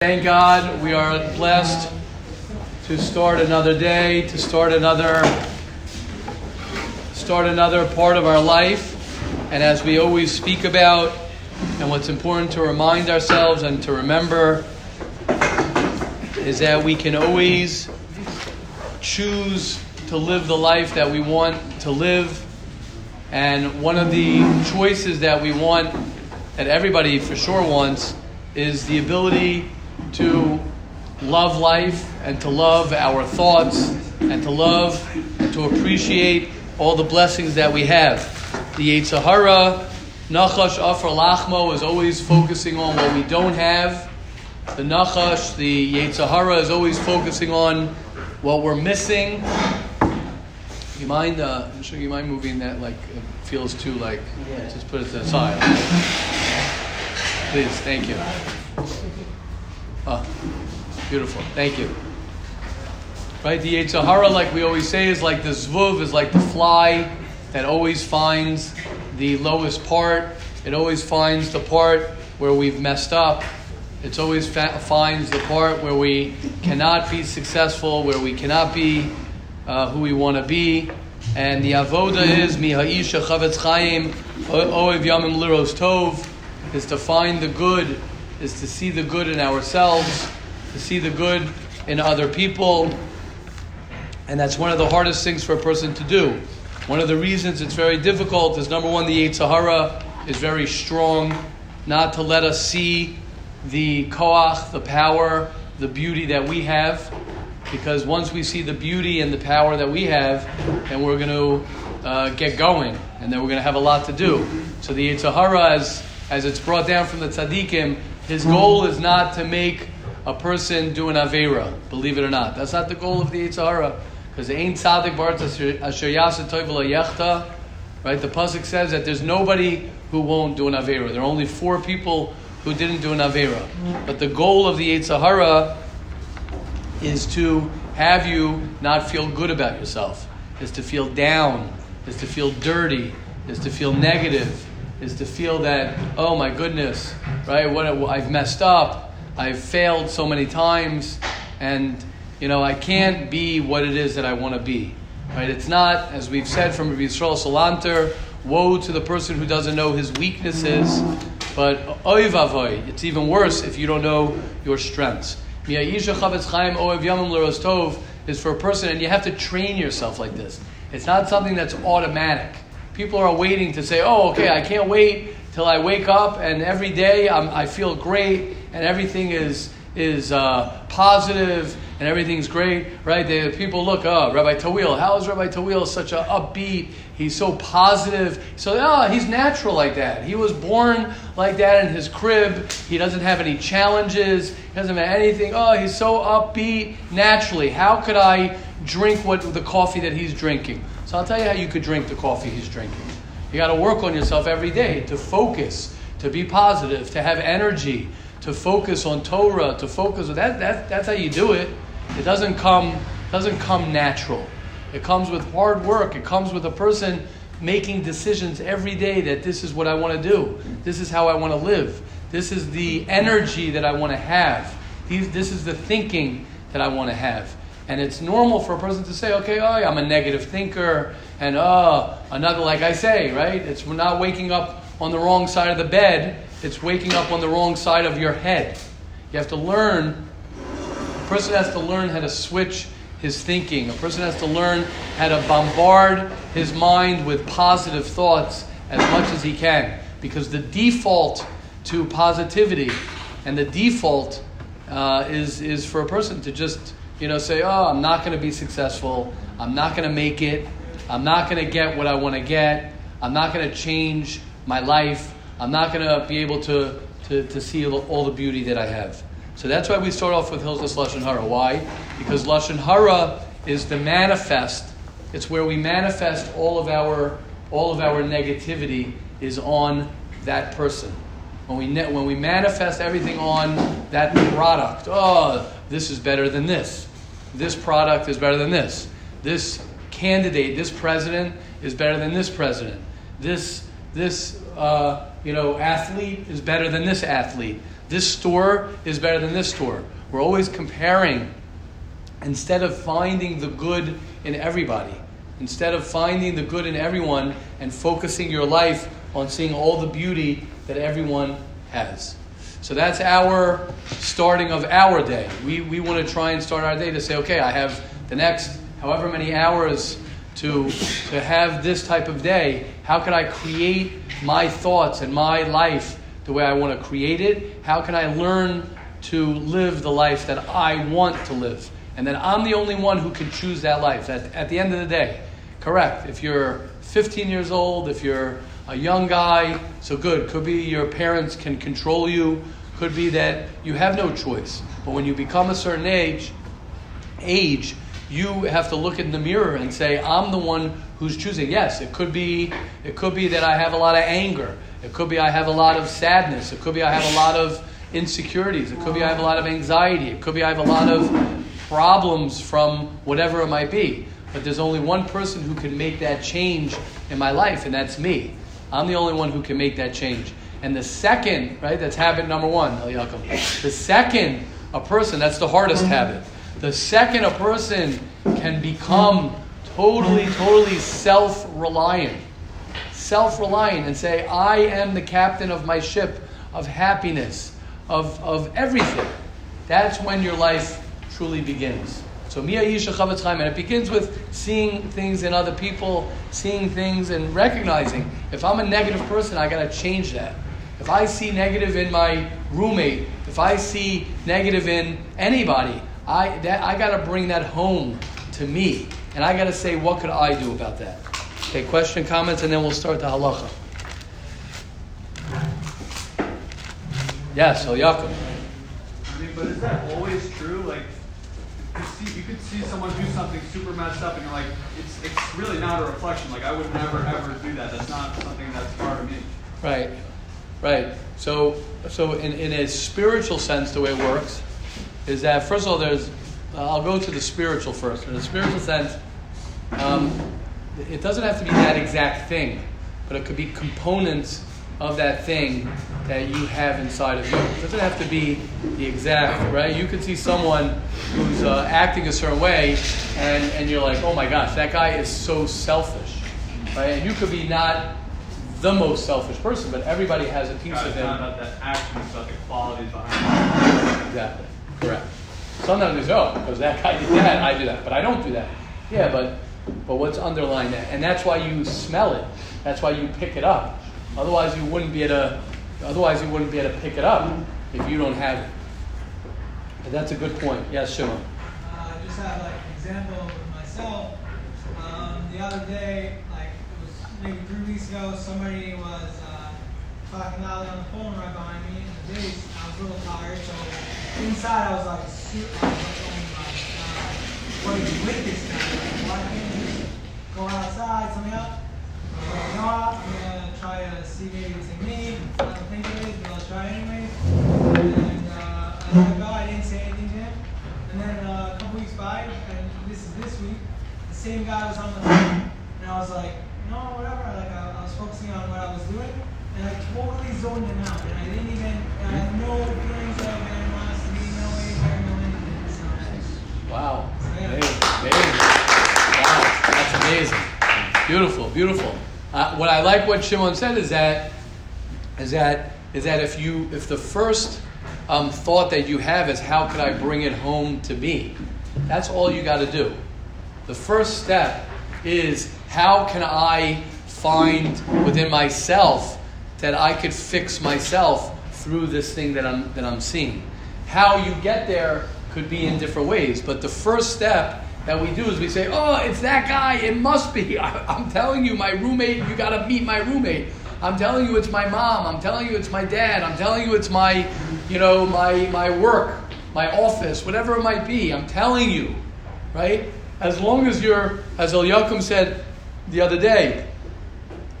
Thank God we are blessed to start another day, to start another start another part of our life. And as we always speak about, and what's important to remind ourselves and to remember is that we can always choose to live the life that we want to live. And one of the choices that we want, that everybody for sure wants, is the ability to love life and to love our thoughts and to love and to appreciate all the blessings that we have. The Yetzer Hara, Nachash Afar Lachmo, is always focusing on what we don't have. The Nachash, the Yetzer Hara, is always focusing on what we're missing. You mind? Uh, I'm sure you mind moving that. Like it feels too like. Yeah. Just put it to the side. Please, thank you. Oh, beautiful. Thank you. Right, the Yetzer Hara, like we always say, is like the zvuv, is like the fly that always finds the lowest part. It always finds the part where we've messed up. It always fa- finds the part where we cannot be successful, where we cannot be uh, who we want to be. And the avoda is mihaisha chavetz chaim oev yamim liros tov, is to find the good, is to see the good in ourselves, to see the good in other people. And that's one of the hardest things for a person to do. One of the reasons it's very difficult is number one, the Yetzer Hara is very strong, not to let us see the koach, the power, the beauty that we have. Because once we see the beauty and the power that we have, then we're going to uh, get going, and then we're going to have a lot to do. So the Yetzer Hara, as, as it's brought down from the tzaddikim, his goal is not to make a person do an avera, believe it or not. That's not the goal of the Yetzer Hara. Because ain't tzaddik bart asher yasa yechta. Right? The pasuk says that there's nobody who won't do an avera. There are only four people who didn't do an avera. But the goal of the Yetzer Hara is to have you not feel good about yourself, is to feel down, is to feel dirty, is to feel negative, is to feel that, oh my goodness, right? What I've messed up, I've failed so many times, and you know I can't be what it is that I want to be. Right? It's not, as we've said from Rabbi Yisrael Salanter, woe to the person who doesn't know his weaknesses, but oy vavoy, it's even worse if you don't know your strengths. Is for a person, and you have to train yourself like this. It's not something that's automatic. People are waiting to say, oh, okay, I can't wait till I wake up and every day I feel great and everything is, is uh, positive and everything's great, right? The people look, oh, Rabbi Tawil, how is Rabbi Tawil such a upbeat? He's so positive. So, oh, he's natural like that. He was born like that in his crib. He doesn't have any challenges. He doesn't have anything. Oh, he's so upbeat naturally. How could I drink what the coffee that he's drinking? So I'll tell you how you could drink the coffee he's drinking. You got to work on yourself every day to focus, to be positive, to have energy, to focus on Torah, to focus on that. that that's how you do it. It doesn't come doesn't come natural. It comes with hard work. It comes with a person making decisions every day that this is what I want to do. This is how I want to live. This is the energy that I want to have. These, this is the thinking that I want to have. And it's normal for a person to say, okay, oh, I'm a negative thinker, and oh, another, like I say, right? It's not waking up on the wrong side of the bed, it's waking up on the wrong side of your head. You have to learn, a person has to learn how to switch his thinking. A person has to learn how to bombard his mind with positive thoughts as much as he can. Because the default to positivity and the default uh, is, is for a person to just you know, say, oh, I'm not going to be successful. I'm not going to make it. I'm not going to get what I want to get. I'm not going to change my life. I'm not going to be able to, to, to see all the beauty that I have. So that's why we start off with Hilchos Lashon Hara. Why? Because Lashon Hara is the manifest. It's where we manifest all of our all of our negativity is on that person. When we ne- when we manifest everything on that product, oh, this is better than this. This product is better than this. This candidate, this president is better than this president. This this uh, you know athlete is better than this athlete. This store is better than this store. We're always comparing instead of finding the good in everybody. Instead of finding the good in everyone and focusing your life on seeing all the beauty that everyone has. So that's our starting of our day. We, we want to try and start our day to say, okay, I have the next however many hours to, to have this type of day. How can I create my thoughts and my life the way I want to create it? How can I learn to live the life that I want to live? And that I'm the only one who can choose that life. At, at the end of the day, correct. If you're 15 years old, if you're a young guy, so good. Could be your parents can control you. Could be that you have no choice. But when you become a certain age, age, you have to look in the mirror and say, I'm the one who's choosing. Yes, it could be it could be that I have a lot of anger. It could be I have a lot of sadness. It could be I have a lot of insecurities. It could be I have a lot of anxiety. It could be I have a lot of problems from whatever it might be. But there's only one person who can make that change in my life, and that's me. I'm the only one who can make that change. And the second, right, that's habit number one, The second, a person, that's the hardest habit. The second a person can become totally, totally self reliant, self reliant, and say, I am the captain of my ship of happiness, of, of everything, that's when your life truly begins. So Mia Yisha Chofetz Chaim, and it begins with seeing things in other people, seeing things and recognizing. If I'm a negative person, I gotta change that. If I see negative in my roommate, if I see negative in anybody, I that I gotta bring that home to me. And I gotta say, what could I do about that? Okay, question, comments, and then we'll start the halacha. Yes, so Yaakov. I mean, but is that always true? Like you, see, you could see someone do something super messed up, and you're like, it's, it's really not a reflection. Like, I would never, ever do that. That's not something that's part of me. Right, right. So, so in, in a spiritual sense, the way it works is that, first of all, there's, uh, I'll go to the spiritual first. In a spiritual sense, um, it doesn't have to be that exact thing, but it could be components of that thing that you have inside of you. It doesn't have to be the exact, right? You could see someone who's uh, acting a certain way, and, and you're like, oh my gosh, that guy is so selfish, right? And you could be not the most selfish person, but everybody has a piece God, of him. Not about that action, it's about the qualities behind it. Exactly, correct. Sometimes it's, oh, because that guy did that, I do that, but I don't do that. Yeah, but but what's underlying that? And that's why you smell it. That's why you pick it up Otherwise, you wouldn't be able to. Otherwise, you wouldn't be able to pick it up if you don't have it. That's a good point. Yes, Shimon. Uh, I just have like an example with myself. Um, the other day, like it was maybe three weeks ago, somebody was uh, talking loudly on the phone right behind me in the base. I was a little tired, so inside I was like, super, I was like, oh my god, with this guy? Why can't you go outside, something? I'm gonna try to see maybe it's in me. I don't think it is, but I'll try anyway. And uh, I let go. I didn't say anything to him. And then uh, a couple weeks by, and this is this week, the same guy was on the phone, and I was like, no, whatever. Like I, I was focusing on what I was doing, and I totally zoned him out, and I didn't even. I had no feelings of animosity, no anger, no anything. So, wow. So, yeah. Amazing. Amazing. Wow. That's amazing. Beautiful. Beautiful. Uh, what I like what Shimon said is that is that is that if you if the first um, thought that you have is how could I bring it home to me, that's all you got to do. The first step is how can I find within myself that I could fix myself through this thing that I'm that I'm seeing. How you get there could be in different ways, but the first step that we do is we say, oh, it's that guy. It must be. I, am telling you, my roommate, you got to meet my roommate. I'm telling you, it's my mom. I'm telling you, it's my dad. I'm telling you, it's my, you know, my, my work, my office, whatever it might be. I'm telling you, right? As long as you're, as Eliakim said the other day,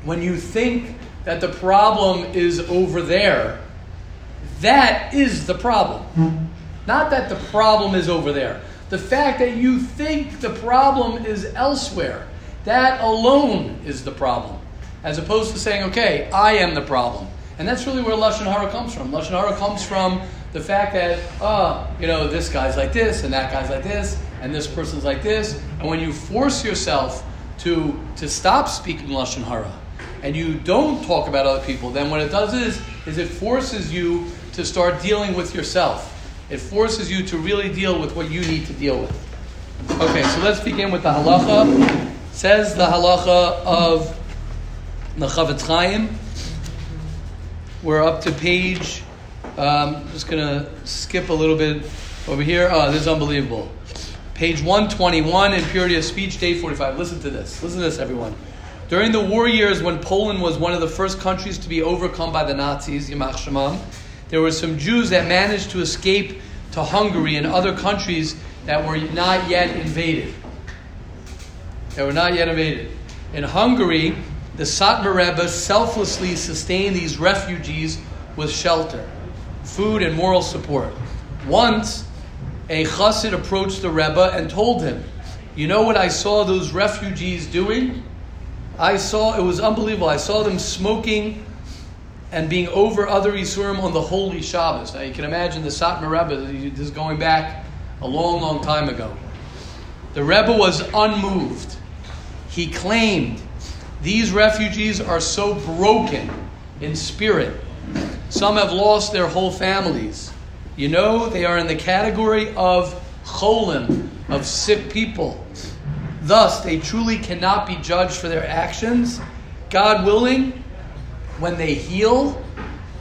when you think that the problem is over there, that is the problem. Hmm. Not that the problem is over there. The fact that you think the problem is elsewhere, that alone is the problem. As opposed to saying, okay, I am the problem. And that's really where Lashon Hara comes from. Lashon Hara comes from the fact that, uh, you know, this guy's like this, and that guy's like this, and this person's like this. And when you force yourself to, to stop speaking Lashon Hara, and you don't talk about other people, then what it does is, is it forces you to start dealing with yourself. It forces you to really deal with what you need to deal with. Okay, so let's begin with the halacha. Says the halacha of the Chafetz Chaim. We're up to page. Um, just gonna skip a little bit over here. Oh, this is unbelievable. Page 121 in Purity of Speech, day 45. Listen to this. Listen to this, everyone. During the war years, when Poland was one of the first countries to be overcome by the Nazis, Yamach Shemam, there were some Jews that managed to escape to Hungary and other countries that were not yet invaded. That were not yet invaded. In Hungary, the Satmar Rebbe selflessly sustained these refugees with shelter, food, and moral support. Once, a chassid approached the Rebbe and told him, You know what I saw those refugees doing? I saw, it was unbelievable. I saw them smoking and being over other Isurim on the holy Shabbos. Now you can imagine the Satmar Rebbe, this is going back a long, long time ago. The Rebbe was unmoved. He claimed these refugees are so broken in spirit. Some have lost their whole families. You know, they are in the category of cholim, of sick people. Thus, they truly cannot be judged for their actions. God willing, when they heal,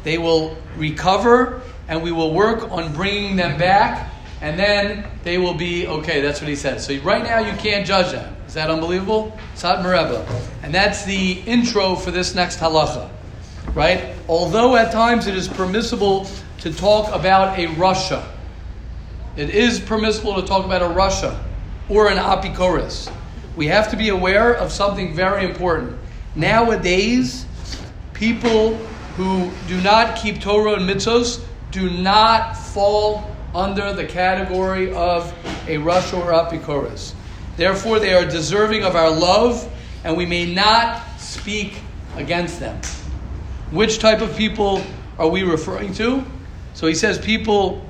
they will recover, and we will work on bringing them back, and then they will be okay. That's what he says. So, right now, you can't judge them. Is that unbelievable? Satmar Rebbe. And that's the intro for this next halacha. Right? Although at times it is permissible to talk about a rasha, it is permissible to talk about a rasha or an apikoris. We have to be aware of something very important. Nowadays, people who do not keep Torah and mitzvos do not fall under the category of a rasha or apikoris. Therefore, they are deserving of our love, and we may not speak against them. Which type of people are we referring to? So he says people,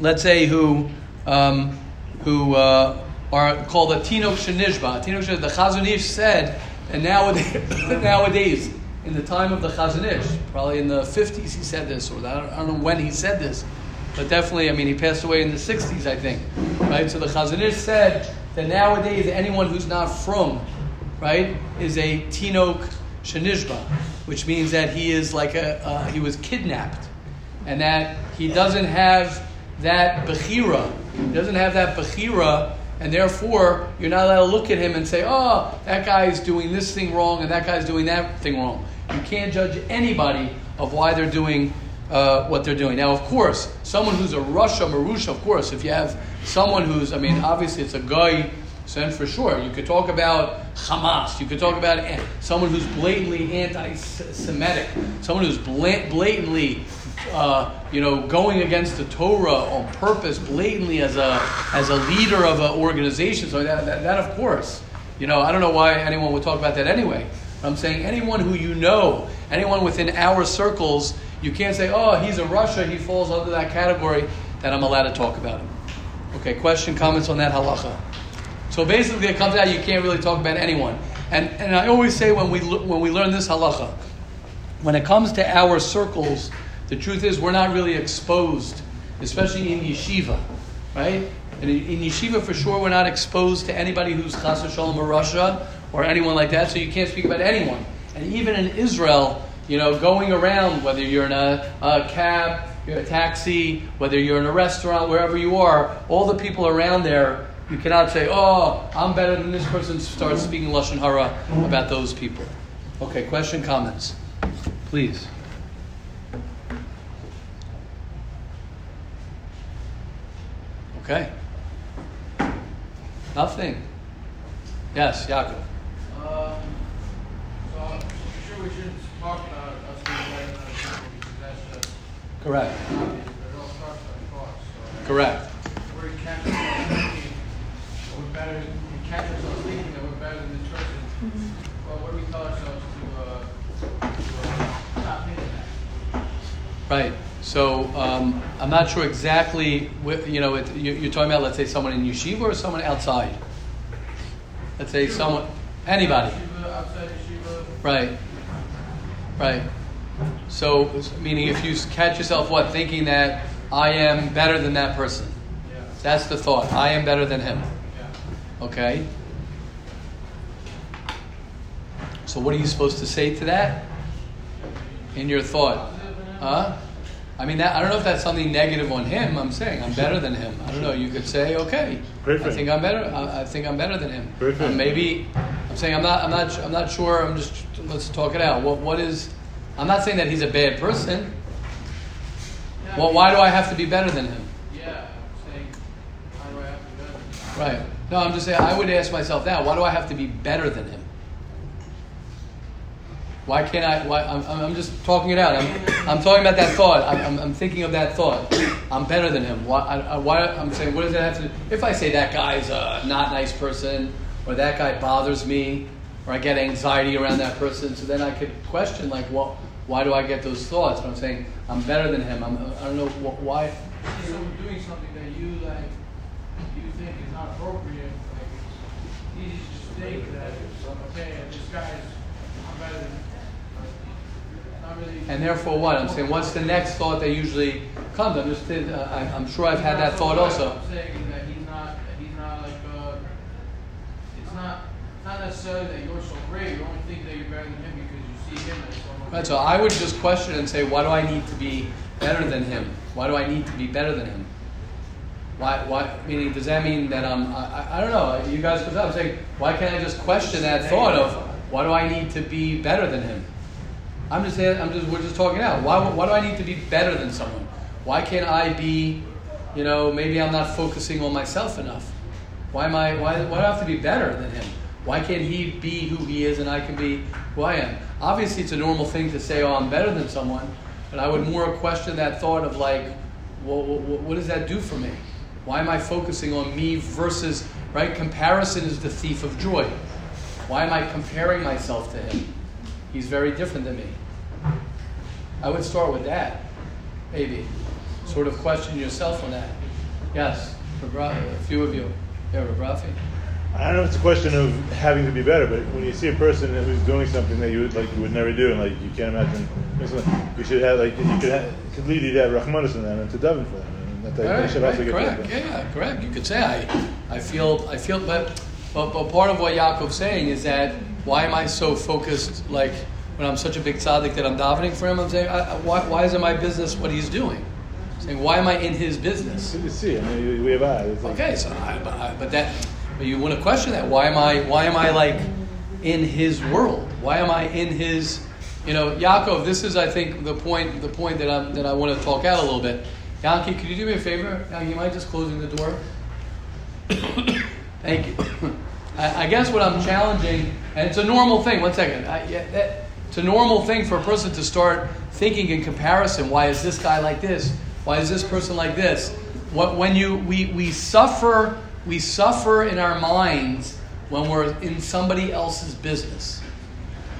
let's say, who um, who uh, are called a tinok shenishba. Tinok The Chazon Ish said, and nowadays, nowadays, in the time of the Chazon Ish, probably in the 50s he said this, or I don't, I don't know when he said this, but definitely, I mean, he passed away in the 60s, I think. Right? So the Chazon Ish said that nowadays anyone who's not from, right, is a tinok shenishba, which means that he is like a uh, he was kidnapped, and that he doesn't have that bechira, he doesn't have that bechira, and therefore you're not allowed to look at him and say, oh, that guy is doing this thing wrong and that guy's doing that thing wrong. You can't judge anybody of why they're doing uh, what they're doing. Now, of course, someone who's a rasha merusha, of course, if you have someone who's, I mean, obviously it's a guy, then for sure. You could talk about Hamas. You could talk about someone who's blatantly anti-Semitic, someone who's blatantly, uh, you know, going against the Torah on purpose, blatantly as a as a leader of an organization. So that, that, that, of course, you know, I don't know why anyone would talk about that anyway. I'm saying anyone who you know, anyone within our circles you can't say, oh, he's a rasha, he falls under that category, that I'm allowed to talk about him. Okay, question, comments on that halacha. So basically, it comes out you can't really talk about anyone. And, and I always say when we, when we learn this halacha, when it comes to our circles, the truth is we're not really exposed, especially in yeshiva, right? And in, yeshiva, for sure, we're not exposed to anybody who's chas shalom or rasha or anyone like that, so you can't speak about anyone. And even in Israel, you know, going around, whether you're in a, a cab, you're in a taxi, whether you're in a restaurant, wherever you are, all the people around there, you cannot say, oh, I'm better than this person, start speaking Lashon Hara about those people. Okay, question, comments? Please. Okay. Nothing. Yes, Yaakov. Um, so I'm sure we shouldn't talk about us being better than people because that's just Correct. obvious, but it all starts with thoughts. So Correct. Where we catch ourselves thinking that we're better, we catch ourselves thinking that we're better than this person. Well, what do we tell ourselves to, uh, to uh, stop thinking that? Right. So um, I'm not sure exactly. What, you know, it, you, you're talking about, let's say, someone in yeshiva or someone outside. Let's say someone, anybody. Yeshiva, outside yeshiva. Right. Right. So, meaning if you catch yourself what thinking that I am better than that person, Yeah, that's the thought. I am better than him. yeah. Okay. So, what are you supposed to say to that in your thought? Huh? I mean, that, I don't know if that's something negative on him. I'm saying I'm better than him. I don't know. You could say, okay, Great I think I'm better. I, I think I'm better than him. Great for him. maybe I'm saying I'm not. I'm not. I'm not sure. I'm just. Let's talk it out. What? What is? I'm not saying that he's a bad person. Yeah, Well, why do I have to be better than him? Yeah, I'm saying, how do I have to do it? Right. No, I'm just saying. I would ask myself that. Why do I have to be better than him? Why can't I? Why, I'm, I'm just talking it out. I'm, I'm talking about that thought. I'm, I'm, I'm thinking of that thought. I'm better than him. Why, I, why? I'm saying, what does that have to? do? If I say that guy's a not nice person, or that guy bothers me, or I get anxiety around that person, so then I could question like, well, why do I get those thoughts? But I'm saying I'm better than him. I'm, I don't know wh- why. Someone doing something that you like, you think is not appropriate, like it's easy to that, okay, this guy's, I'm better than, like, not really. And therefore, what? I'm saying, what's the next thought that usually comes? I'm just, uh, I, I'm sure I've had that thought also. I'm saying that he's not, he's not like, it's not, not necessarily that you're so great, you only think that you're better than him because you see him as someone. Right, so I would just question and say, why do I need to be better than him? Why do I need to be better than him? Why, why, meaning, does that mean that I'm, I, I- I don't know, you guys, because I'm saying, why can't I just question that thought of, why do I need to be better than him? I'm just I'm just, we're just talking out. Why, why do I need to be better than someone? Why can't I be, you know, maybe I'm not focusing on myself enough. Why am I, why, why do I have to be better than him? Why can't he be who he is and I can be who I am? Obviously, it's a normal thing to say, oh, I'm better than someone, but I would more question that thought of like, well, what does that do for me? Why am I focusing on me versus, right? Comparison is the thief of joy. Why am I comparing myself to him? He's very different than me. I would start with that, maybe. Sort of question yourself on that. Yes, Rabra- a few of you. Yeah, Rabrafi. I don't know if it's a question of having to be better, but when you see a person who's doing something that you would like you would never do, and like you can't imagine, you should have like you could have, could lead you to have rahmanis in them and to daven for them, and that they, Right, should right, also get correct. that. Yeah, correct. You could say I, I feel, I feel, but, but, but part of what Yaakov's saying is that why am I so focused? Like when I'm such a big tzaddik that I'm davening for him, I'm saying, I, I- why, why is it my business what he's doing? Saying, why am I in his business? You see, I mean, we have eyes. Okay, so I, but, I, but that, but you want to question that? Why am I? Why am I like in his world? Why am I in his? You know, Yaakov. This is, I think, the point. The point that I'm that I want to talk out a little bit. Yankee, could you do me a favor? Yankee, you mind just closing the door? Thank you. I, I guess what I'm challenging, and it's a normal thing. One second. I, yeah, that, it's a normal thing for a person to start thinking in comparison. Why is this guy like this? Why is this person like this? What, when you we, we suffer we suffer in our minds when we're in somebody else's business.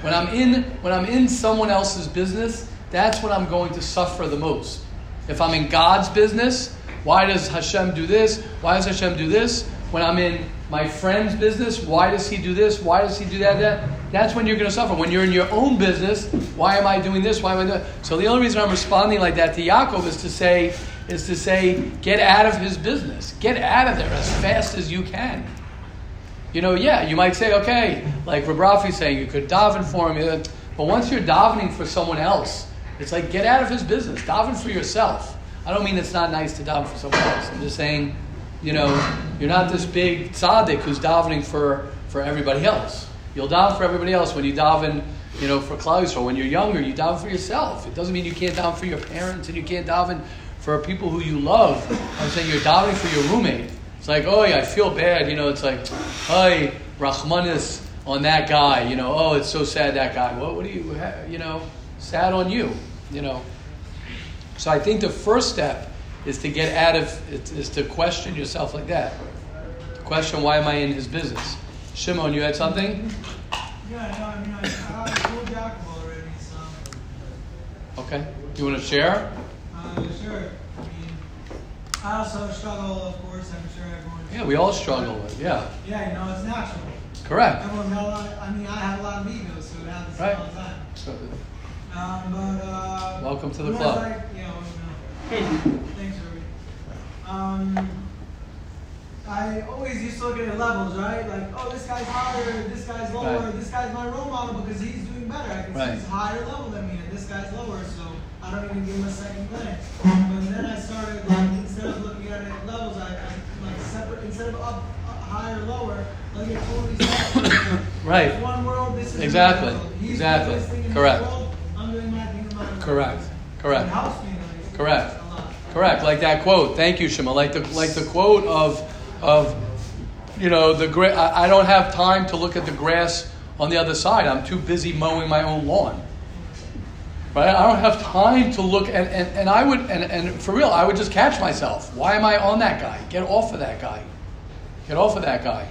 When I'm in when I'm in someone else's business, that's when I'm going to suffer the most. If I'm in God's business, why does Hashem do this? Why does Hashem do this? When I'm in my friend's business, why does he do this? Why does he do that? That that's when you're going to suffer. When you're in your own business, why am I doing this? Why am I doing? So the only reason I'm responding like that to Yaakov is to say is to say get out of his business, get out of there as fast as you can. You know, yeah, you might say, okay, like Rabrafi's saying, you could daven for him, but once you're davening for someone else, it's like get out of his business, daven for yourself. I don't mean it's not nice to daven for someone else. I'm just saying, you know, you're not this big tzaddik who's davening for, for everybody else. You'll daven for everybody else when you daven, you know, for Klal Yisrael. When you're younger, you daven for yourself. It doesn't mean you can't daven for your parents and you can't daven for people who you love. I'm saying you're davening for your roommate. It's like, oh I feel bad. You know, it's like, hi, Rahmanis on that guy. You know, oh, it's so sad that guy. What, what do you, you know, sad on you. You know. So I think the first step is to get out of, is is to question yourself like that. To question, why am I in his business? Shimon, you had something? Yeah, no, I mean, I, I told Jacob already, so. Okay. Do you want to share? uh, sure. I mean, I also struggle, of course. I'm sure everyone. Yeah, we all struggle with. Yeah, Yeah, you know, it's natural. correct. Everyone lot. I mean, I have a lot of egos, so it happens Right. all the time. Um, but uh, Welcome to the club. You know, no. thanks, Ruby. Um, I always used to look at the levels, right? Like, oh, this guy's higher, this guy's lower, Right. this guy's my role model because he's doing better. I can Right. see he's higher level than me, and this guy's lower, so I don't even give him a second glance. But then I started, like, instead of looking at it at levels, I, I like separate instead of up, up higher, lower, like it totally separate. Right. It's one world. This is Exactly. world. Exactly. doing his thing in Correct. World, I'm doing my thing in. Correct. Correct. It helps me. Correct. Correct, like that quote. Thank you, Shema. Like the like the quote of of you know the gra- I, I don't have time to look at the grass on the other side. I'm too busy mowing my own lawn. Right? I don't have time to look and, and, and I would and, and for real, I would just catch myself. Why am I on that guy? Get off of that guy. Get off of that guy.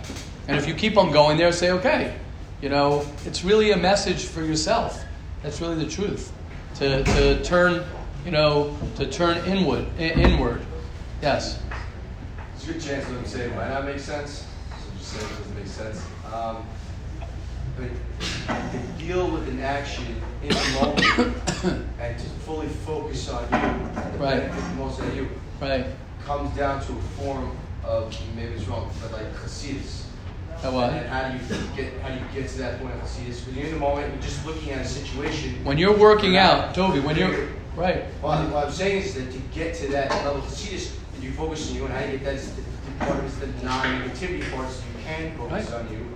And if you keep on going there, say, okay, you know, it's really a message for yourself. That's really the truth. To, to turn, you know, to turn inward, inward. Yes. There's a good chance what I'm saying might not make sense. So just say it doesn't make sense. Um, but to deal with an action in the moment and to fully focus on you, Right. most of you, Right. comes down to a form of maybe it's wrong, but like chasidus. That what? And how do you get how do you get to that point of chasidus? When you're in the moment, you're just looking at a situation. When you're working out, Toby, when you're right. Well, what I'm saying is that to get to that level of chasidus, that you focus on you and how you get that is the, the part is the non-negativity parts you can focus Right. on you.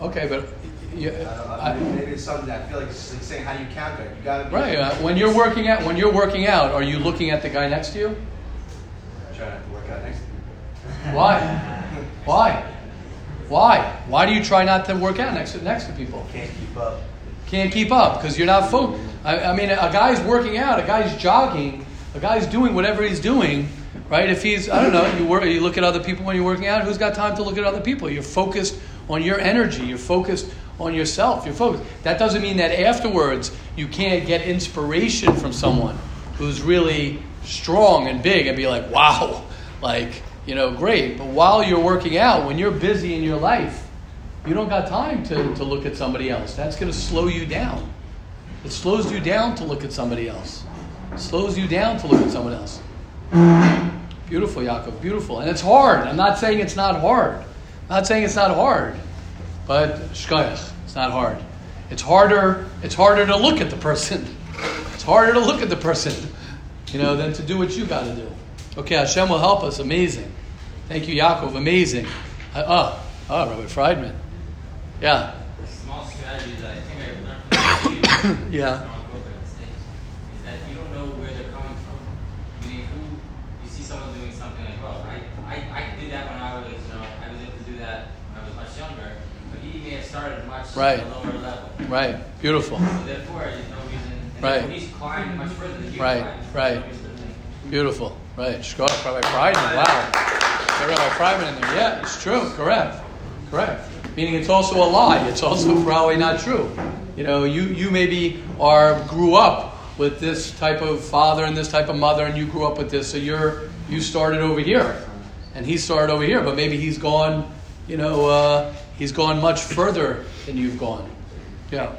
Okay, but you, I I- maybe it's something that I feel like it's like saying how do you counter it? You gotta right. Uh, when you're working out, when you're working out, are you looking at the guy next to you? I trying not to work out next to you. Why? Why? Why? Why do you try not to work out next to next to people? Can't keep up. Can't keep up because you're not focused. I, I mean, a guy's working out, a guy's jogging, a guy's doing whatever he's doing, right? If he's, I don't know, you work, you look at other people when you're working out. Who's got time to look at other people? You're focused on your energy. You're focused on yourself. You're focused. That doesn't mean that afterwards you can't get inspiration from someone who's really strong and big and be like, wow, like you know, great. But while you're working out, when you're busy in your life, you don't got time to, to look at somebody else. That's going to slow you down. It slows you down to look at somebody else. It slows you down to look at someone else. Beautiful, Yaakov. Beautiful. And it's hard. I'm not saying it's not hard. I'm not saying it's not hard. But shkoyach, it's not hard. It's harder, it's harder to look at the person. It's harder to look at the person, you know, than to do what you got to do. Okay, Hashem will help us. Amazing. Thank you, Yaakov. Amazing. Uh, oh, oh, Rabbi Friedman. Yeah. small strategy that I think I learned from you. Yeah. on corporate mistakes is that you don't know where they're coming from. Meaning, who you see someone doing something like, well, I, I, I did that when I was, you know, I was able to do that when I was much younger, but he may have started much Right. lower level. Right. Beautiful. So therefore, there's no reason. And Right. he's climbing much further than you Right, climbed. right. No reason to think. Beautiful. Right. Shkoch, Rabbi Friedman. Wow. Got Rabbi Friedman in there. Yeah, it's true. Correct. Correct. Meaning it's also a lie. It's also probably not true. You know, you, you maybe are grew up with this type of father and this type of mother, and you grew up with this, so you're you started over here, and he started over here, but maybe he's gone, you know, uh, he's gone much further than you've gone. Yeah.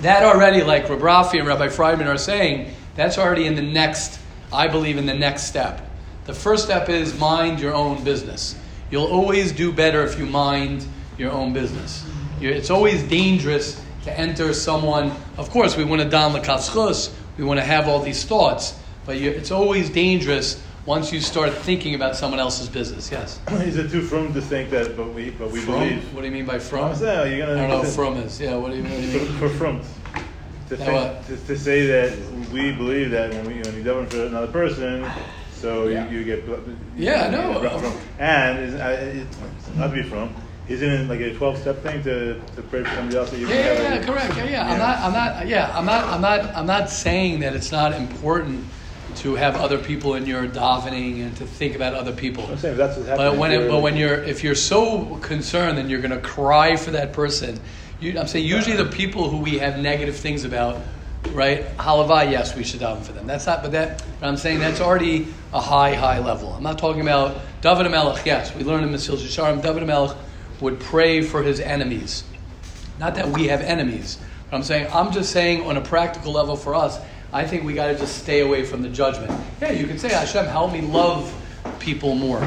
That already, like Rabbi Rafi and Rabbi Friedman are saying, that's already in the next, I believe, in the next step. The first step is mind your own business. You'll always do better if you mind your own business. You're, it's always dangerous to enter someone. Of course, we want to don lekaschus, we want to have all these thoughts, but you, it's always dangerous once you start thinking about someone else's business. Yes. Is it too frum to think that? But we, but we From? believe. What do you mean by from? Oh, I'm saying, you're gonna. I don't know what from is. Yeah, what do you, what do you mean? for front. To, think, to, to say that we believe that when, we, when you govern for another person, so Yeah. you, you get. Yeah, know. From. And is, uh, it, not to be from. Isn't it like a twelve step thing to, to pray for somebody else that you Yeah, yeah, yeah, correct. Yeah, yeah. I'm not, I'm not, yeah, I'm not, I'm not, I'm not saying that it's not important to have other people in your davening and to think about other people. I'm saying that's what's happening. But when, it, but when you're, if you're so concerned, then you're going to cry for that person. You, I'm saying usually the people who we have negative things about, right? Halavai, yes, we should daven for them. That's not, but that, but I'm saying that's already a high, high level. I'm not talking about David Melech. Yes, we learn in Mesilas Yesharim, David Melech would pray for his enemies. Not that we have enemies, but I'm saying I'm just saying on a practical level for us. I think we got to just stay away from the judgment. Yeah, you can say Hashem, help me love people more.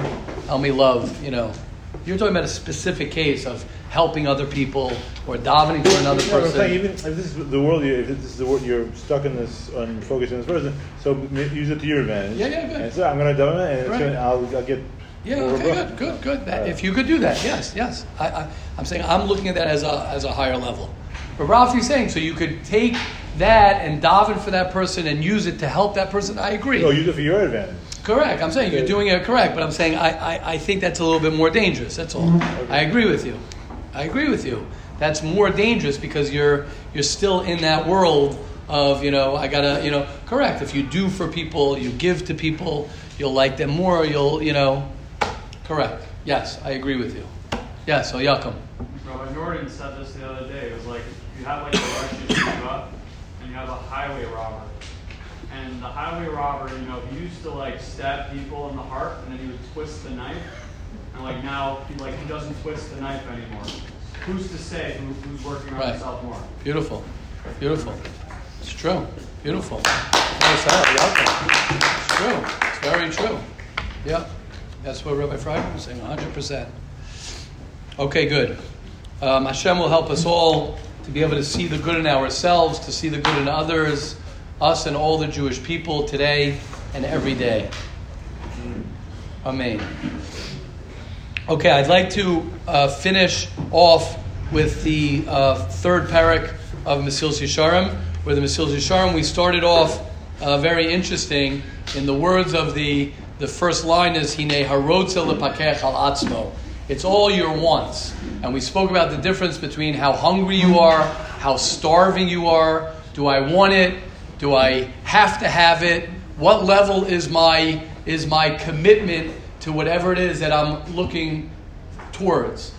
Help me love, you know. You're talking about a specific case of helping other people or davening for another I'm person. saying even if this is the world, you, if this is the world, you're stuck in this on focusing on this person. So use it to your advantage. Yeah, yeah, good. And so I'm going to it, and Right. gonna, I'll, I'll get. Yeah, okay, good, good, good. That, if you could do that, yes, yes. I, I, I'm saying I'm looking at that as a, as a higher level. But Ralph, you're saying so you could take that and daven for that person and use it to help that person. I agree. No, use it for your advantage. Correct. I'm saying you're doing it correct, but I'm saying I, I, I think that's a little bit more dangerous. That's all. Mm-hmm. I agree with you. I agree with you. That's more dangerous because you're you're still in that world of you know I gotta you know correct. If you do for people, you give to people, you'll like them more. You'll you know correct. Yes, I agree with you. Yes, so Yakum. Rabbi Norton said this the other day. It was like you have like a righteous Shiva and you have a highway robber. And the highway robber, you know, he used to like stab people in the heart and then he would twist the knife. And like now he like he doesn't twist the knife anymore. Who's to say who, who's working on Right. himself more? Beautiful, beautiful. It's true. Beautiful. Nice out. It's true. It's very true. Yeah, that's what Rabbi Friedman was saying. 100 percent. Okay, good. Um, Hashem will help us all to be able to see the good in ourselves, to see the good in others, us and all the Jewish people today and every day. Amen. Okay, I'd like to uh, finish off with the uh, third parak of Mesil Yesharim, where the Mesil Yesharim we started off uh, very interesting in the words of the the first line is Hine harotza lepakech al atzmo. It's all your wants, and we spoke about the difference between how hungry you are, how starving you are. Do I want it? Do I have to have it? What level is my is my commitment to whatever it is that I'm looking towards?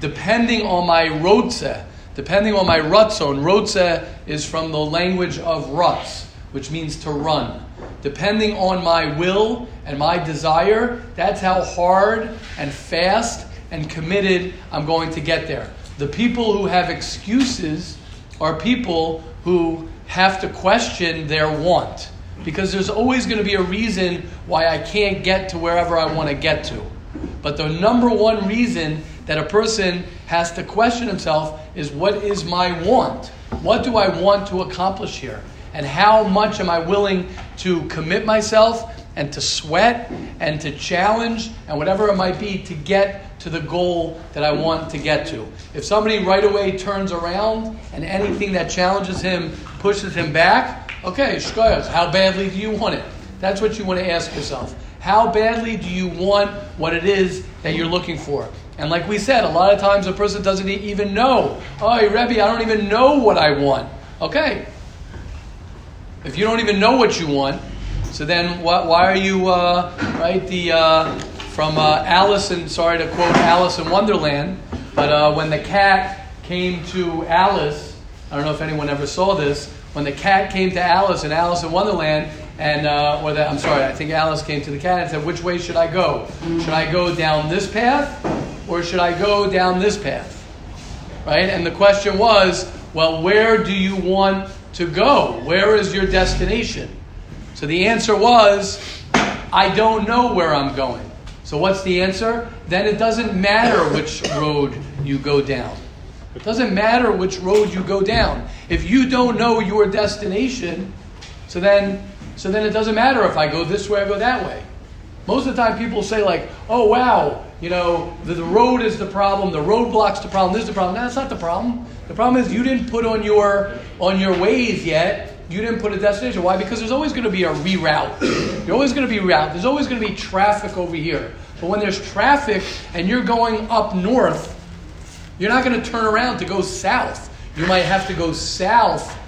Depending on my rotze, depending on my rutzon. Rotze is from the language of rutz, which means to run. Depending on my will and my desire, that's how hard and fast and committed I'm going to get there. The people who have excuses are people who have to question their want because there's always going to be a reason why I can't get to wherever I want to get to. But the number one reason that a person has to question himself is what is my want? What do I want to accomplish here? And how much am I willing to commit myself and to sweat and to challenge and whatever it might be to get to the goal that I want to get to. If somebody right away turns around and anything that challenges him pushes him back, okay, shkoyach, how badly do you want it? That's what you want to ask yourself. How badly do you want what it is that you're looking for? And like we said, a lot of times a person doesn't even know. Oh, Rebbe, I don't even know what I want. Okay. If you don't even know what you want, so then why, why are you, uh, right? The uh, from uh, Alice and sorry to quote Alice in Wonderland, but uh, when the cat came to Alice, I don't know if anyone ever saw this. When the cat came to Alice in Alice in Wonderland, and uh, or that I'm sorry, I think Alice came to the cat and said, "Which way should I go? Should I go down this path, or should I go down this path?" Right? And the question was, well, where do you want to go? Where is your destination? So the answer was, I don't know where I'm going. So what's the answer? Then it doesn't matter which road you go down. It doesn't matter which road you go down. If you don't know your destination, so then so then it doesn't matter if I go this way or go that way. Most of the time people say like, "Oh wow, you know, the, the road is the problem, the roadblock's the problem, this is the problem." No, that's not the problem. The problem is you didn't put on your on your ways yet. You didn't put a destination. Why? Because there's always going to be a reroute. There's always going to be route. There's always going to be traffic over here. But when there's traffic and you're going up north, you're not going to turn around to go south. You might have to go south,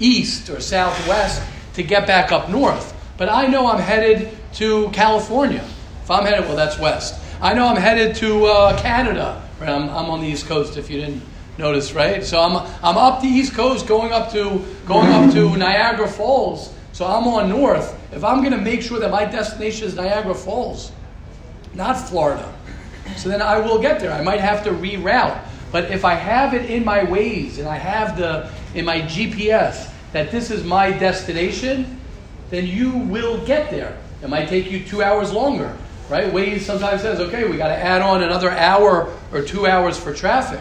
east, or southwest to get back up north. But I know I'm headed to California. If I'm headed, well, that's west. I know I'm headed to uh, Canada. Right? I'm, I'm on the East Coast. If you didn't Notice, right? So I'm I'm up the East Coast, going up to going up to Niagara Falls. So I'm on north. If I'm going to make sure that my destination is Niagara Falls, not Florida, so then I will get there. I might have to reroute. But if I have it in my Waze and I have the in my GPS that this is my destination, then you will get there. It might take you two hours longer, right? Waze sometimes says, okay, we got to add on another hour or two hours for traffic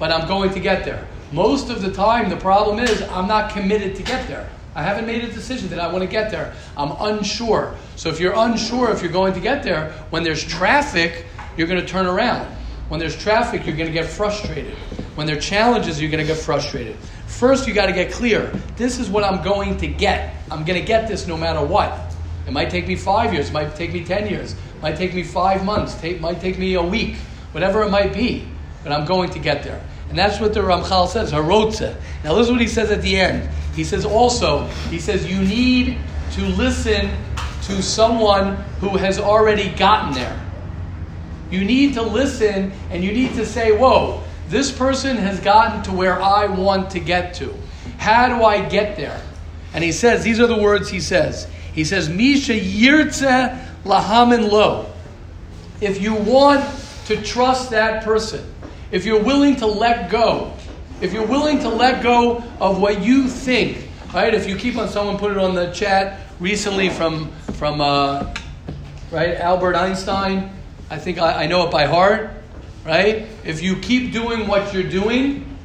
but I'm going to get there. Most of the time, the problem is I'm not committed to get there. I haven't made a decision that I want to get there. I'm unsure. So if you're unsure if you're going to get there, when there's traffic, you're going to turn around. When there's traffic, you're going to get frustrated. When there are challenges, you're going to get frustrated. First, you got to get clear. This is what I'm going to get. I'm going to get this no matter what. It might take me five years. It might take me ten years. It might take me five months. It might take me a week. Whatever it might be. But I'm going to get there. And that's what the Ramchal says, Harotze. Now listen what he says at the end. He says also, he says you need to listen to someone who has already gotten there. You need to listen and you need to say, whoa, this person has gotten to where I want to get to. How do I get there? And he says, these are the words he says. He says, Misha yirtze lahamin lo. If you want to trust that person, if you're willing to let go, if you're willing to let go of what you think, right? If you keep on, someone put it on the chat recently from from uh, right Albert Einstein. I think I, I know it by heart, right? If you keep doing what you're doing,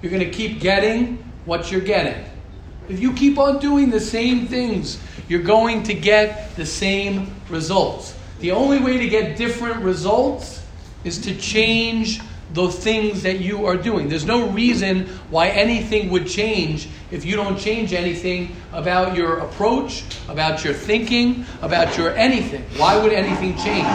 you're going to keep getting what you're getting. If you keep on doing the same things, you're going to get the same results. The only way to get different results is to change the things that you are doing. There's no reason why anything would change if you don't change anything about your approach, about your thinking, about your anything. Why would anything change?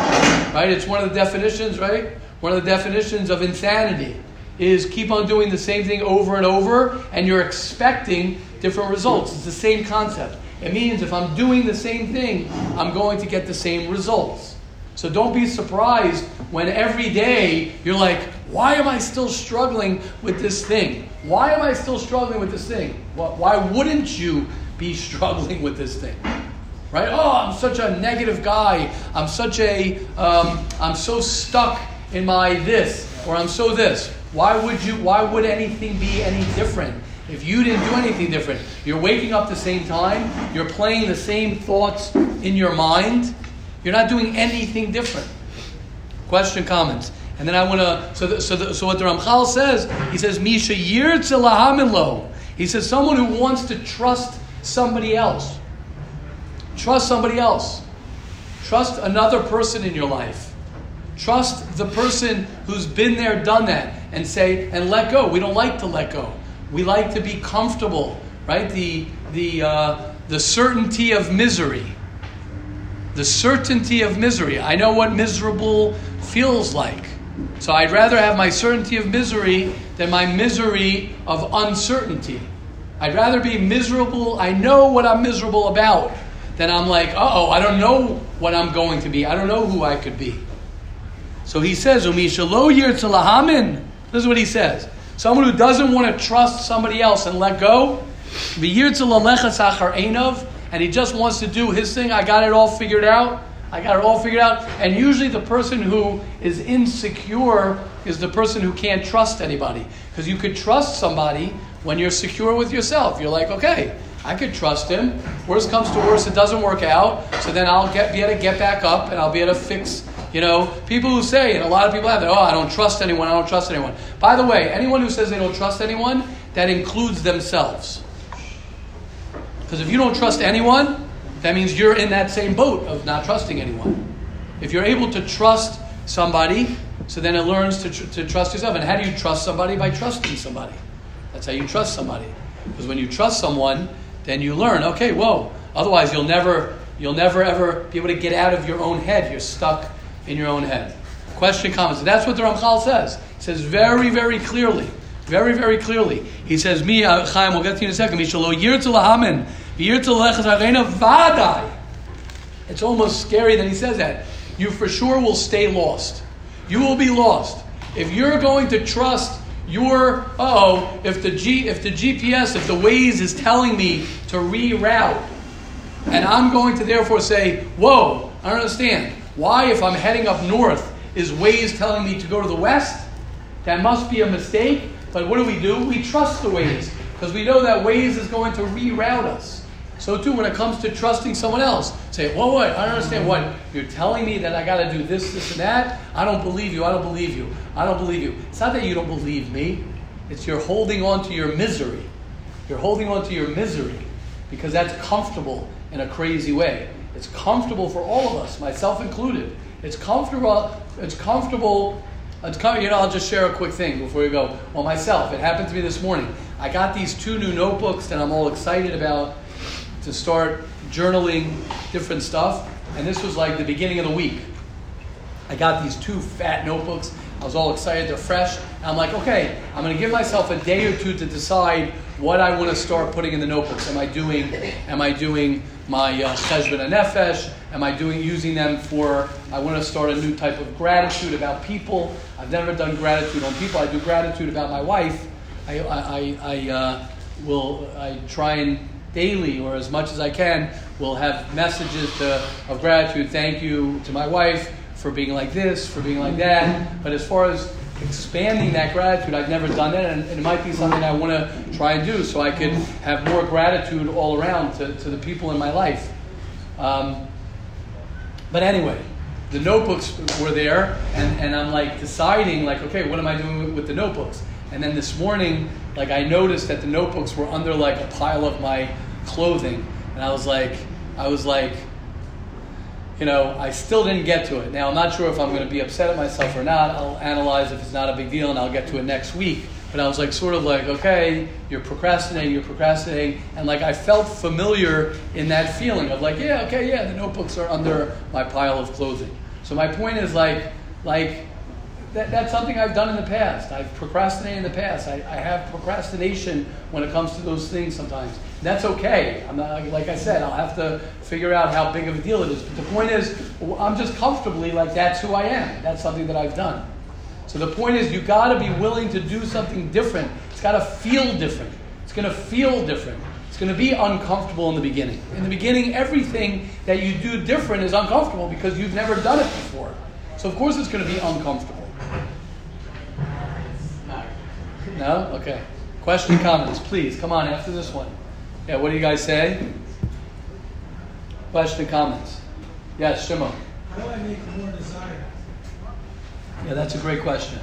Right? It's one of the definitions, right? One of the definitions of insanity is keep on doing the same thing over and over and you're expecting different results. It's the same concept. It means if I'm doing the same thing, I'm going to get the same results. So don't be surprised when every day you're like, why am I still struggling with this thing? Why am I still struggling with this thing? Why wouldn't you be struggling with this thing? Right? Oh, I'm such a negative guy. I'm such a, um, I'm so stuck in my this, or I'm so this. Why would you, why would anything be any different? If you didn't do anything different, you're waking up the same time, you're playing the same thoughts in your mind, you're not doing anything different. Question, comments. And then I want to. So, the, so, the, so what the Ramchal says, he says, Misha lo. He says, someone who wants to trust somebody else. Trust somebody else. Trust another person in your life. Trust the person who's been there, done that, and say, and let go. We don't like to let go. We like to be comfortable, right? The, the, uh, the certainty of misery. The certainty of misery. I know what miserable feels like. So I'd rather have my certainty of misery than my misery of uncertainty. I'd rather be miserable. I know what I'm miserable about than I'm like, oh, I don't know what I'm going to be. I don't know who I could be. So he says, Umisha lo lahamin. This is what he says. Someone who doesn't want to trust somebody else and let go, and he just wants to do his thing. I got it all figured out. I got it all figured out. And usually the person who is insecure is the person who can't trust anybody. Because you could trust somebody when you're secure with yourself. You're like, okay, I could trust him. Worst comes to worst, it doesn't work out. So then I'll get, be able to get back up and I'll be able to fix. You know, people who say, and a lot of people have that, oh, I don't trust anyone, I don't trust anyone. By the way, anyone who says they don't trust anyone, that includes themselves. Because if you don't trust anyone, that means you're in that same boat of not trusting anyone. If you're able to trust somebody, so then it learns to, tr- to trust yourself. And how do you trust somebody? By trusting somebody. That's how you trust somebody. Because when you trust someone, then you learn, okay, whoa. Otherwise, you'll never, you'll never ever be able to get out of your own head. You're stuck in your own head. Question, comments. That's what the Ramchal says. He says very, very clearly. Very, very clearly. He says, Me, uh, Chaim, we'll get to you in a second. It's almost scary that he says that. You for sure will stay lost. You will be lost. If you're going to trust your oh, if the G if the GPS, if the Waze is telling me to reroute, and I'm going to therefore say, whoa, I don't understand. Why, if I'm heading up north, is Waze telling me to go to the west? That must be a mistake. But what do we do? We trust the Waze because we know that Waze is going to reroute us. So too, when it comes to trusting someone else, say, "Whoa, wait! I don't understand what you're telling me that I got to do this, this, and that. I don't believe you. I don't believe you. I don't believe you." It's not that you don't believe me; it's you're holding on to your misery. You're holding on to your misery because that's comfortable in a crazy way. It's comfortable for all of us, myself included. It's comfortable. It's comfortable. It's com- you know, I'll just share a quick thing before we go. Well, myself, it happened to me this morning. I got these two new notebooks that I'm all excited about to start journaling different stuff. And this was like the beginning of the week. I got these two fat notebooks. I was all excited. They're fresh. And I'm like, okay, I'm going to give myself a day or two to decide what I want to start putting in the notebooks. Am I doing? Am I doing my uh, and nefesh? Am I doing using them for? I want to start a new type of gratitude about people. I've never done gratitude on people. I do gratitude about my wife. I, I, I, I uh, will. I try and daily or as much as I can will have messages to, of gratitude. Thank you to my wife for being like this, for being like that. But as far as expanding that gratitude, I've never done that, and, and it might be something I want to try and do so I could have more gratitude all around to, to the people in my life. Um, but anyway, the notebooks were there, and, and I'm like deciding, like, okay, what am I doing with the notebooks? And then this morning, like, I noticed that the notebooks were under like a pile of my clothing, and I was like, I was like, you know, I still didn't get to it. Now, I'm not sure if I'm going to be upset at myself or not. I'll analyze if it's not a big deal, and I'll get to it next week. But I was like, sort of like, okay, you're procrastinating, you're procrastinating. And like, I felt familiar in that feeling of like, yeah, okay, yeah, the notebooks are under my pile of clothing. So my point is like, like, that, that's something I've done in the past. I've procrastinated in the past. I, I have procrastination when it comes to those things sometimes. That's okay. I'm not, like I said, I'll have to figure out how big of a deal it is. But the point is, I'm just comfortably like, that's who I am. That's something that I've done. So the point is, you got to be willing to do something different. It's got to feel different. It's going to feel different. It's going to be uncomfortable in the beginning. In the beginning, everything that you do different is uncomfortable because you've never done it before. So of course it's going to be uncomfortable. No? Okay. Question, comments, please. Come on after this one. Yeah, what do you guys say? Question, comments. Yes, Shimon. How do I make more desire? Yeah, that's a great question.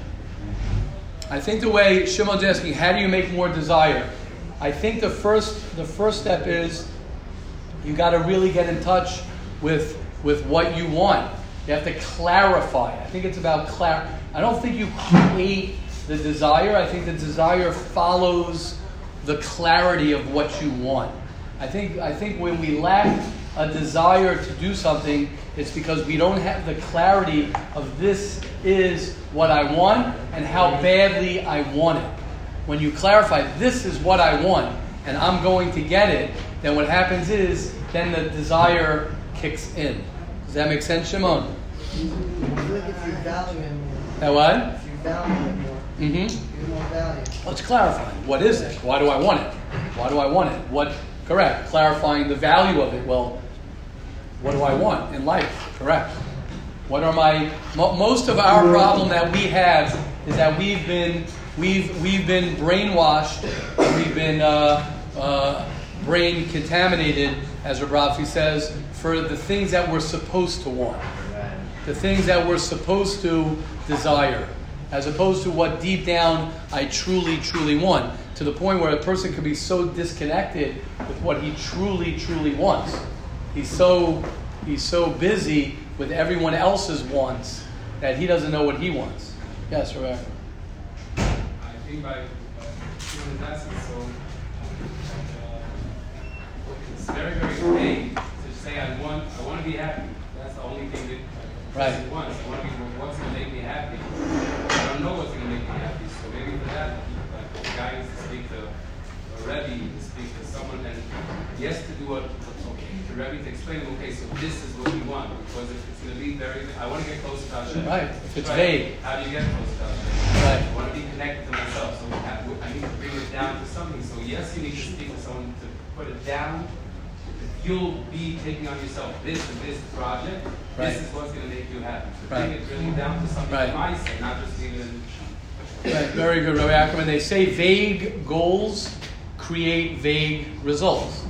I think the way Shimon's asking, how do you make more desire? I think the first the first step is you got to really get in touch with with what you want. You have to clarify. I think it's about clar. I don't think you create the desire. I think the desire follows the clarity of what you want. I think I think when we lack a desire to do something, it's because we don't have the clarity of this is what I want and how badly I want it. When you clarify this is what I want and I'm going to get it, then what happens is then the desire kicks in. Does that make sense, Shimon? I like if you value it That what? If you value it more, Mm-hmm. more value. Let's clarify. What is it? Why do I want it? Why do I want it? What? Correct. Clarifying the value of it. Well, what do I want in life? Correct. What are my? mo- Most of our problem that we have is that we've been we've we've been brainwashed. We've been uh, uh, brain contaminated, as Rabrafi says, for the things that we're supposed to want the things that we're supposed to desire, as opposed to what deep down I truly, truly want, to the point where a person could be so disconnected with what he truly, truly wants. He's so he's so busy with everyone else's wants that he doesn't know what he wants. Yes, Rebecca. I think by, by doing that, so uh, it's very, very vague to say I want, I want to be happy. That's the only thing that Right. person wants. I want to be, what's going to make me happy? I don't know what's going to make me happy. So maybe for that, like guidance to speak to a Rebbe, to speak to someone, and yes, to do what, what's okay. the Rebbe to explain, okay, so this is what we want. Because if it's going to be very, I want to get close to Hashem. Right. If it's Right. vague. How do you get close to Hashem? Right. I want to be connected to myself. So I have- I need to bring it down to something. So yes, you need to speak to someone to put it down. You'll be taking on yourself this and this project. Right. This is what's going to make you happy. So Right. bring it really down to something Right. mindset, not just even. Right, very good, Rabbi Ackerman. They say vague goals create vague results.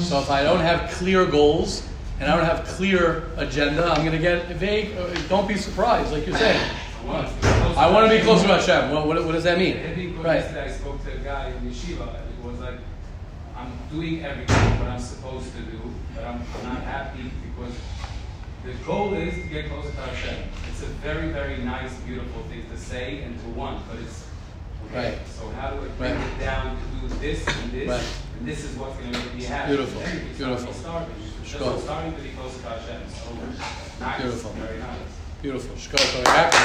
So if I don't have clear goals and I don't have clear agenda, I'm going to get vague. uh, Don't be surprised, like you're saying. I want to be closer to Hashem. What, what, what does that mean? I Right. yesterday I spoke to a guy in yeshiva, and it was like, I'm doing everything what I'm supposed to do, but I'm, I'm not happy because the goal is to get closer to Hashem. It's a very, very nice, beautiful thing to say and to want, but it's okay. Right. So how do I bring Right. it down to do this and this, Right. and this is what's going to make me happy. Beautiful. Then Beautiful. you start- starting to be closer to Hashem. So nice. Beautiful. Very nice. Beautiful. Shkol, Rabbi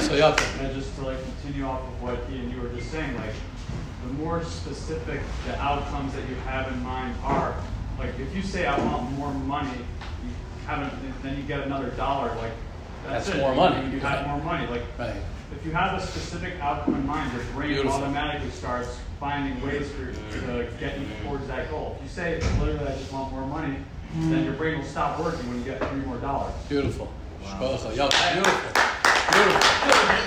so Yaakov. And just to like continue off of what Ian you were just saying, like the more specific the outcomes that you have in mind are, like if you say I want more money, you haven't, then you get another dollar, like that's, That's more You- money. You, have more money, like Right. if you have a specific outcome in mind, your brain Beautiful. automatically starts finding ways for to get you towards that goal. If you say literally I just want more money, then your brain will stop working when you get three more dollars. Beautiful. Shkocha. Yaakov. Beautiful. Beautiful.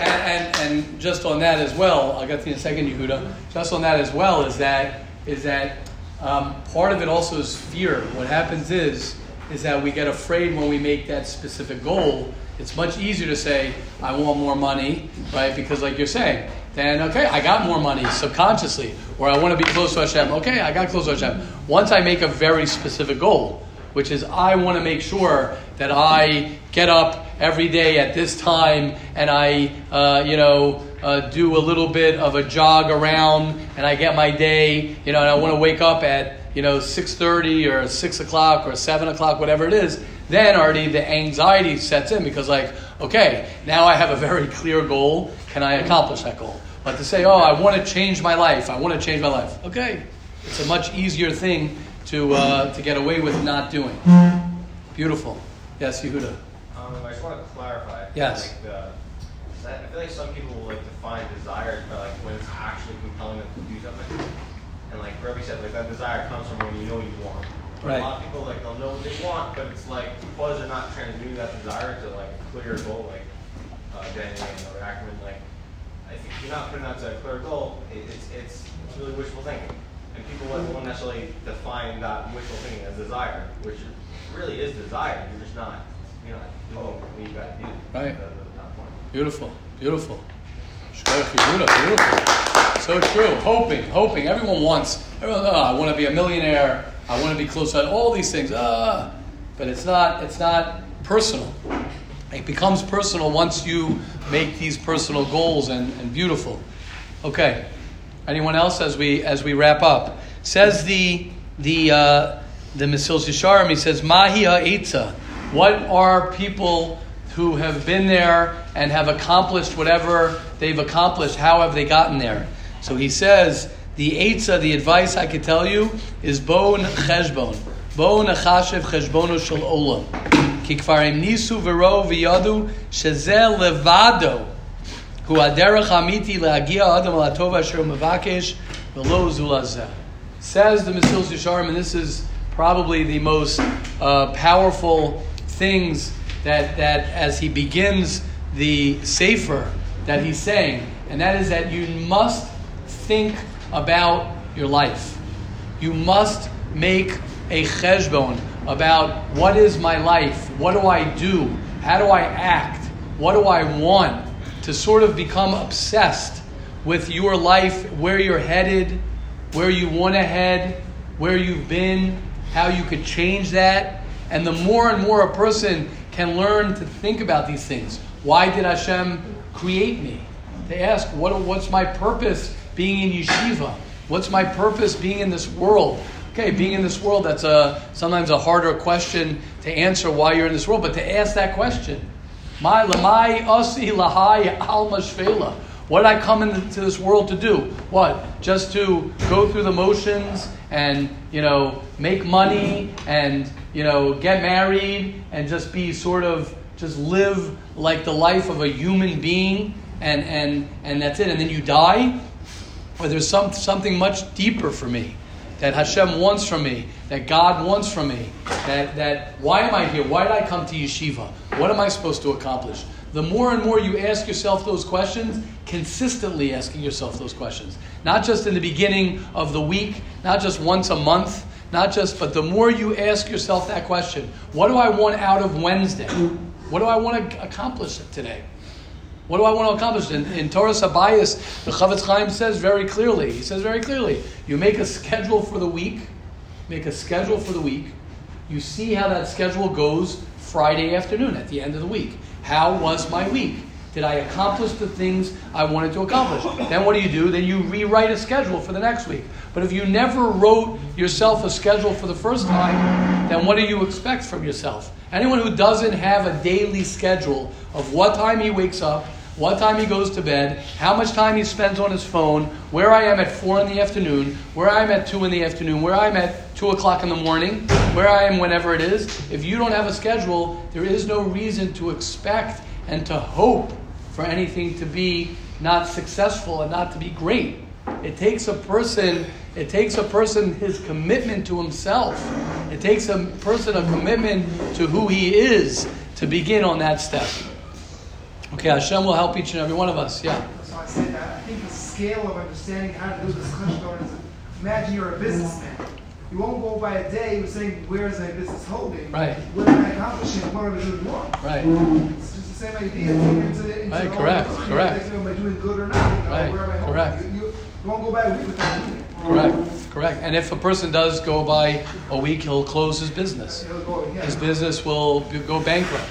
And, and, and just on that as well, I'll get to you in a second, Yehuda. Just on that as well is that is that um, part of it also is fear. What happens is is that we get afraid when we make that specific goal. It's much easier to say, I want more money, right? Because like you're saying, then okay, I got more money subconsciously, or I want to be close to Hashem. Okay, I got close to Hashem. Once I make a very specific goal, which is I want to make sure that I get up every day at this time and I, uh, you know, uh, do a little bit of a jog around and I get my day, you know, and I want to wake up at, you know, 6.30 or 6 o'clock or 7 o'clock, whatever it is, then already the anxiety sets in because like, okay, now I have a very clear goal. Can I accomplish that goal? But to say, oh, I want to change my life. I want to change my life. Okay. It's a much easier thing to, uh, to get away with not doing. Beautiful. Yes, Yehuda. Um, I just want to clarify. Yes. Like the, I feel like some people will like define desire by like when it's actually compelling them to do something. And like Rebbe said, like that desire comes from when you know you want. But Right. A lot of people like they'll know what they want, but it's like because they're not transmuting that desire to like a clear goal, like uh, Danny or Ackerman, like I think if you're not putting that to a clear goal, it, it's it's it's really wishful thinking. And people won't won't necessarily define that wishful thinking as desire, which really is desire. You're just not, you know, doing what you got to do. Right. That- that point. Beautiful. Beautiful. So true. Hoping. Hoping. Everyone wants. Everyone, oh, I want to be a millionaire. I want to be close to all these things. Ah, but it's not. It's not personal. It becomes personal once you make these personal goals and, and beautiful. Okay. Anyone else as we as we wrap up? Says the the uh, the Mesilas Yesharim. He says Mahi ha'etza. What are people who have been there and have accomplished whatever they've accomplished. How have they gotten there? So he says, the Eitzah, the advice I could tell you, is Bone Cheshbon. Bone Achashev Cheshbono Shel Olam. Kikfarim Nisu Vero V'yadu Shezeh Levado. Hu Aderech Amiti LeAgia Adam Alatova Asher Mevakesh V'lo Zulazeh. Says the Mesilas Yesharim, and this is probably the most uh, powerful things that, that as he begins the Sefer that he's saying, and that is that you must think about your life. You must make a cheshbon about what is my life, what do I do, how do I act, what do I want, to sort of become obsessed with your life, where you're headed, where you want to head, where you've been, how you could change that. And the more and more a person can learn to think about these things. Why did Hashem create me? They ask, what, what's my purpose being in yeshiva? What's my purpose being in this world? Okay, being in this world, that's a, sometimes a harder question to answer why you're in this world, but to ask that question. My lamai asi lahai al mashvela. What did I come into this world to do? What? Just to go through the motions and you know make money and you know get married and just be sort of just live like the life of a human being and and and that's it and then you die or there's some, something much deeper for me that Hashem wants from me, that God wants from me, that, that why am I here? Why did I come to yeshiva? What am I supposed to accomplish? The more and more you ask yourself those questions, consistently asking yourself those questions, not just in the beginning of the week, not just once a month, not just, but the more you ask yourself that question, what do I want out of Wednesday? What do I want to accomplish today? What do I want to accomplish? In, in Toras Habayis, the Chofetz Chaim says very clearly, he says very clearly, you make a schedule for the week, make a schedule for the week, you see how that schedule goes Friday afternoon at the end of the week. How was my week? Did I accomplish the things I wanted to accomplish? Then what do you do? Then you rewrite a schedule for the next week. But if you never wrote yourself a schedule for the first time, then what do you expect from yourself? Anyone who doesn't have a daily schedule of what time he wakes up, what time he goes to bed, how much time he spends on his phone, where I am at 4 in the afternoon, where I am at 2 in the afternoon, where I am at 2 o'clock in the morning, where I am whenever it is. If you don't have a schedule, there is no reason to expect and to hope for anything to be not successful and not to be great. It takes a person, it takes a person his commitment to himself. It takes a person a commitment to who he is to begin on that step. Okay, Hashem will help each and every one of us. Yeah. So I said that I think the scale of understanding how to do this cheshbon is imagine you're a businessman. You won't go by a day saying where is my business holding? Right. What am I accomplishing? What am I doing wrong? Right. It's just the same idea. Right, correct, correct. Am I doing good or not? Right, where am I correct. You, you, won't go by a week without doing it. Correct. Correct. And if a person does go by a week, he'll close his business. It'll go, yeah. His business will go bankrupt.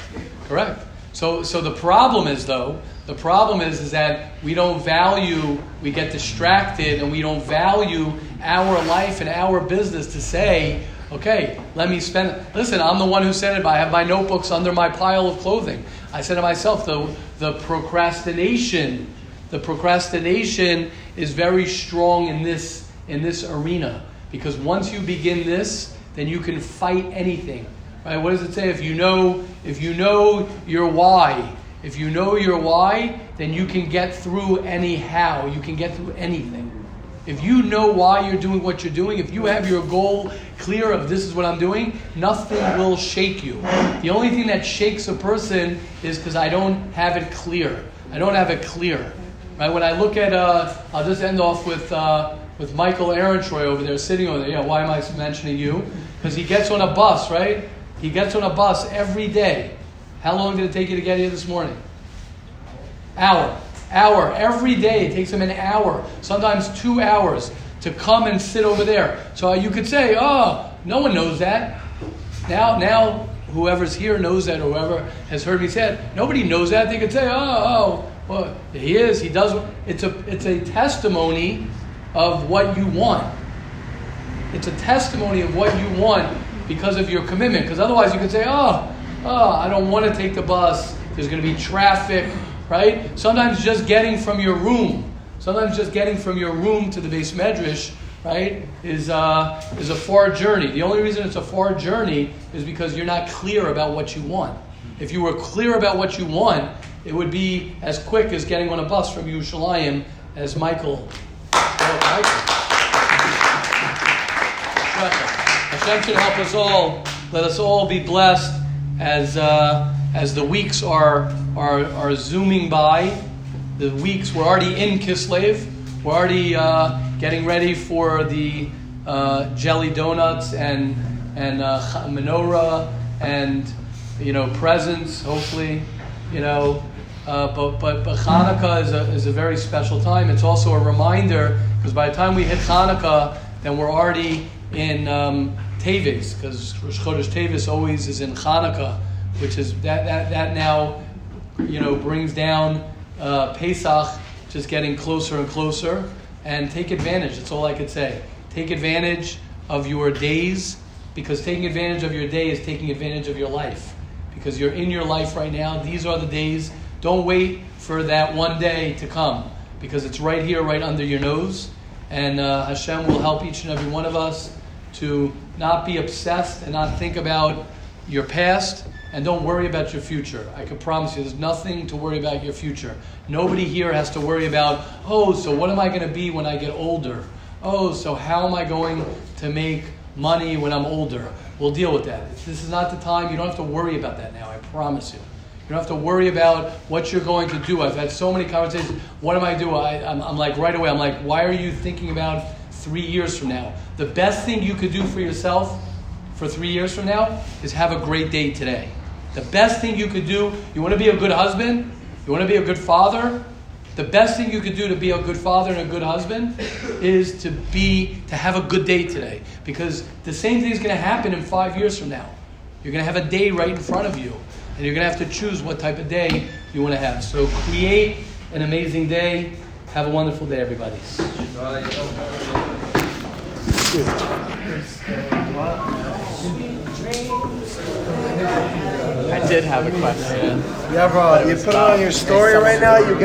Correct. So, so the problem is though, the problem is is that we don't value, we get distracted, and we don't value our life and our business to say, okay, let me spend. Listen, I'm the one who said it. But I have my notebooks under my pile of clothing. I said to myself, the the procrastination, the procrastination is very strong in this in this arena because once you begin this, then you can fight anything. Right? What does it say? If you know, if you know your why, if you know your why, then you can get through anyhow. You can get through anything. If you know why you're doing what you're doing, if you have your goal clear of this is what I'm doing, nothing will shake you. The only thing that shakes a person is because I don't have it clear. I don't have it clear. Right? When I look at, uh, I'll just end off with uh, with Michael Ehrentreu over there sitting over there. Yeah, why am I mentioning you? Because he gets on a bus, right? He gets on a bus every day. How long did it take you to get here this morning? Hour. Hour. Every day it takes him an hour, sometimes two hours, to come and sit over there. So uh, you could say, oh, no one knows that. Now, now whoever's here knows that, or whoever has heard me say it. Nobody knows that. They could say, oh, oh, well, he is, he does. It's a, it's a testimony of what you want. It's a testimony of what you want because of your commitment. Because otherwise you could say, oh, oh, I don't want to take the bus. There's going to be traffic, right? Sometimes just getting from your room, sometimes just getting from your room to the beis medrash, right, is, uh, is a far journey. The only reason it's a far journey is because you're not clear about what you want. If you were clear about what you want, it would be as quick as getting on a bus from Yerushalayim as Michael. Hashem should help us all. Let us all be blessed as uh, as the weeks are are are zooming by. The weeks we're already in Kislev. We're already uh, getting ready for the uh, jelly donuts and and uh, menorah and you know presents. Hopefully, you know. Uh, but, but, but Hanukkah is a, is a very special time. It's also a reminder because by the time we hit Hanukkah, then we're already in um, because Rosh Chodesh Teves always is in Hanukkah, which is that, that, that now you know brings down uh, Pesach, just getting closer and closer. And take advantage. That's all I could say. Take advantage of your days because taking advantage of your day is taking advantage of your life because you're in your life right now. These are the days. Don't wait for that one day to come because it's right here, right under your nose. And uh, Hashem will help each and every one of us to not be obsessed and not think about your past and don't worry about your future. I can promise you, there's nothing to worry about your future. Nobody here has to worry about, oh, so what am I going to be when I get older? Oh, so how am I going to make money when I'm older? We'll deal with that. This is not the time. You don't have to worry about that now. I promise you. You don't have to worry about what you're going to do. I've had so many conversations. What am I doing? I, I'm, I'm like right away. I'm like, why are you thinking about three years from now? The best thing you could do for yourself for three years from now is have a great day today. The best thing you could do. You want to be a good husband. You want to be a good father. The best thing you could do to be a good father and a good husband is to be to have a good day today. Because the same thing is going to happen in five years from now. You're going to have a day right in front of you, and you're going to have to choose what type of day you want to have. So create an amazing day. Have a wonderful day, everybody. I did have a question. Yeah, uh, you put it on your story right now, you get